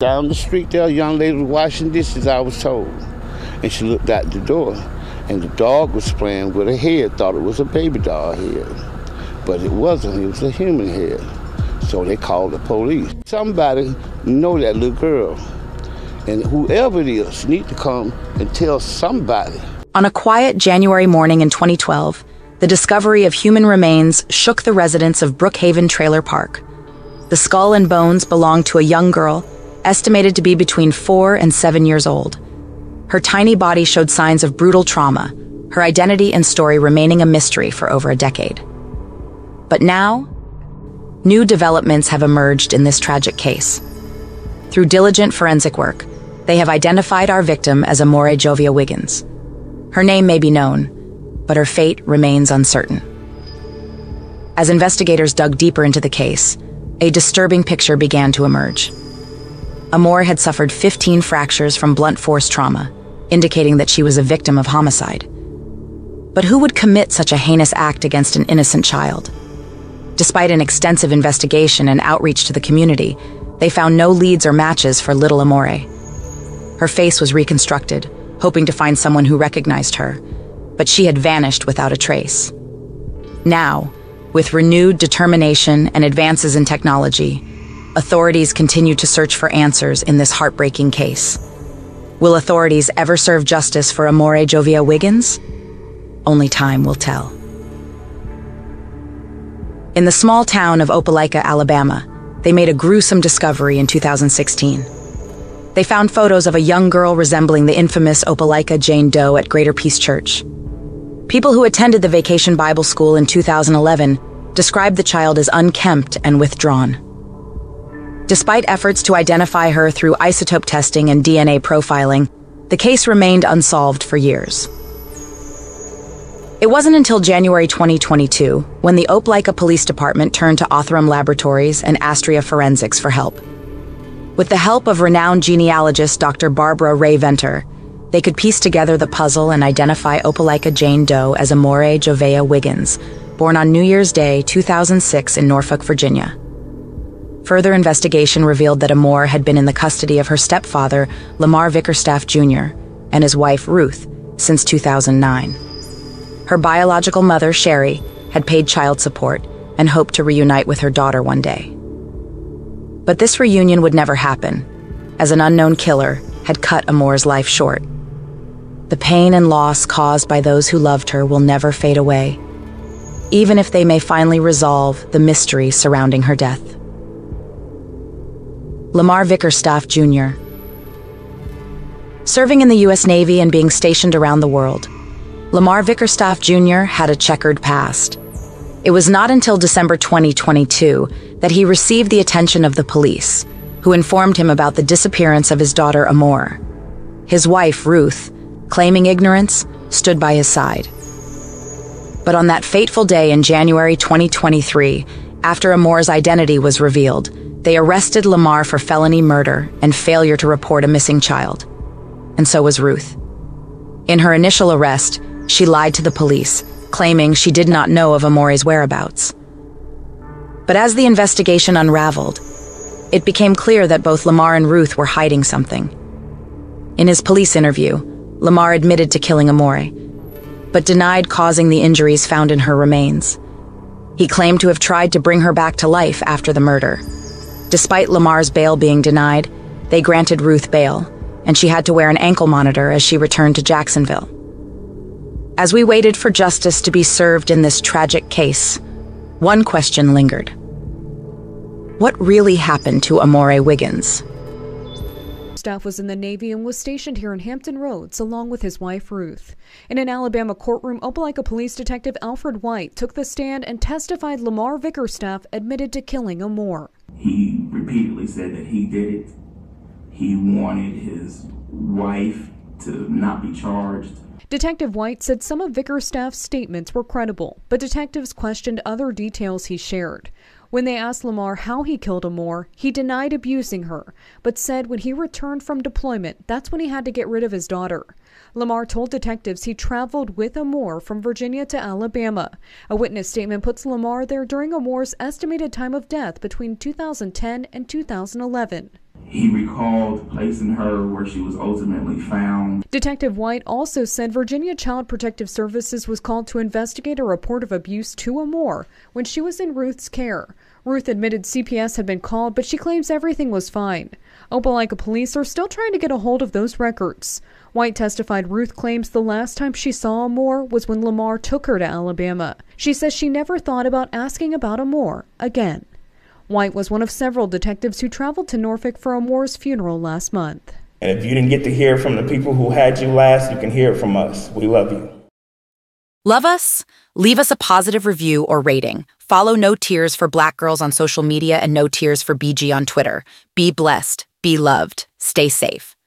Down the street there, a young lady was washing dishes, I was told. And she looked out the door, and the dog was playing with her head, thought it was a baby doll head. But it wasn't, it was a human head. So they called the police. Somebody know that little girl. And whoever it is need to come and tell somebody. On a quiet January morning in 2012, the discovery of human remains shook the residents of Brookhaven Trailer Park. The skull and bones belonged to a young girl, estimated to be between four and seven years old. Her tiny body showed signs of brutal trauma, her identity and story remaining a mystery for over a decade. But now, new developments have emerged in this tragic case. Through diligent forensic work, they have identified our victim as Amore Jovia Wiggins. Her name may be known, but her fate remains uncertain. As investigators dug deeper into the case, a disturbing picture began to emerge. Amore had suffered 15 fractures from blunt force trauma, indicating that she was a victim of homicide. But who would commit such a heinous act against an innocent child? Despite an extensive investigation and outreach to the community, they found no leads or matches for little Amore. Her face was reconstructed, hoping to find someone who recognized her, but she had vanished without a trace. Now, with renewed determination and advances in technology, authorities continue to search for answers in this heartbreaking case. Will authorities ever serve justice for Amore Jovia Wiggins? Only time will tell. In the small town of Opelika, Alabama, they made a gruesome discovery in 2016. They found photos of a young girl resembling the infamous Opelika Jane Doe at Greater Peace Church. People who attended the Vacation Bible School in 2011 described the child as unkempt and withdrawn. Despite efforts to identify her through isotope testing and DNA profiling, the case remained unsolved for years. It wasn't until January 2022 when the Opelika Police Department turned to Othram Laboratories and Astrea Forensics for help. With the help of renowned genealogist Dr. Barbara Rae-Venter, they could piece together the puzzle and identify Opelika Jane Doe as Amore Jovea Wiggins, born on New Year's Day 2006 in Norfolk, Virginia. Further investigation revealed that Amore had been in the custody of her stepfather, Lamar Vickerstaff Jr., and his wife, Ruth, since 2009. Her biological mother, Sherry, had paid child support and hoped to reunite with her daughter one day. But this reunion would never happen, as an unknown killer had cut Amore's life short. The pain and loss caused by those who loved her will never fade away, even if they may finally resolve the mystery surrounding her death. Lamar Vickerstaff Jr. Serving in the U.S. Navy and being stationed around the world, Lamar Vickerstaff Jr. had a checkered past. It was not until December 2022 that he received the attention of the police, who informed him about the disappearance of his daughter Amore. His wife, Ruth, claiming ignorance, stood by his side. But on that fateful day in January 2023, after Amore's identity was revealed, they arrested Lamar for felony murder and failure to report a missing child. And so was Ruth. In her initial arrest, she lied to the police, claiming she did not know of Amore's whereabouts. But as the investigation unraveled, it became clear that both Lamar and Ruth were hiding something. In his police interview, Lamar admitted to killing Amore, but denied causing the injuries found in her remains. He claimed to have tried to bring her back to life after the murder. Despite Lamar's bail being denied, they granted Ruth bail, and she had to wear an ankle monitor as she returned to Jacksonville. As we waited for justice to be served in this tragic case, one question lingered. What really happened to Amore Wiggins? Staff was in the Navy and was stationed here in Hampton Roads along with his wife Ruth. In an Alabama courtroom, Opelika Police Detective Alfred White took the stand and testified Lamar Vickerstaff admitted to killing Amore. He repeatedly said that he did it. He wanted his wife to not be charged. Detective White said some of Vickerstaff's statements were credible, but detectives questioned other details he shared. When they asked Lamar how he killed Amore, he denied abusing her, but said when he returned from deployment, that's when he had to get rid of his daughter. Lamar told detectives he traveled with Amore from Virginia to Alabama. A witness statement puts Lamar there during Amore's estimated time of death between 2010 and 2011. He recalled placing her where she was ultimately found. Detective White also said Virginia Child Protective Services was called to investigate a report of abuse to Amor when she was in Ruth's care. Ruth admitted CPS had been called, but she claims everything was fine. Opelika police are still trying to get a hold of those records. White testified Ruth claims the last time she saw Amor was when Lamar took her to Alabama. She says she never thought about asking about Amor again. White was one of several detectives who traveled to Norfolk for Amor's funeral last month. And if you didn't get to hear from the people who had you last, you can hear it from us. We love you. Love us? Leave us a positive review or rating. Follow No Tears for Black Girls on social media and No Tears for BG on Twitter. Be blessed. Be loved. Stay safe.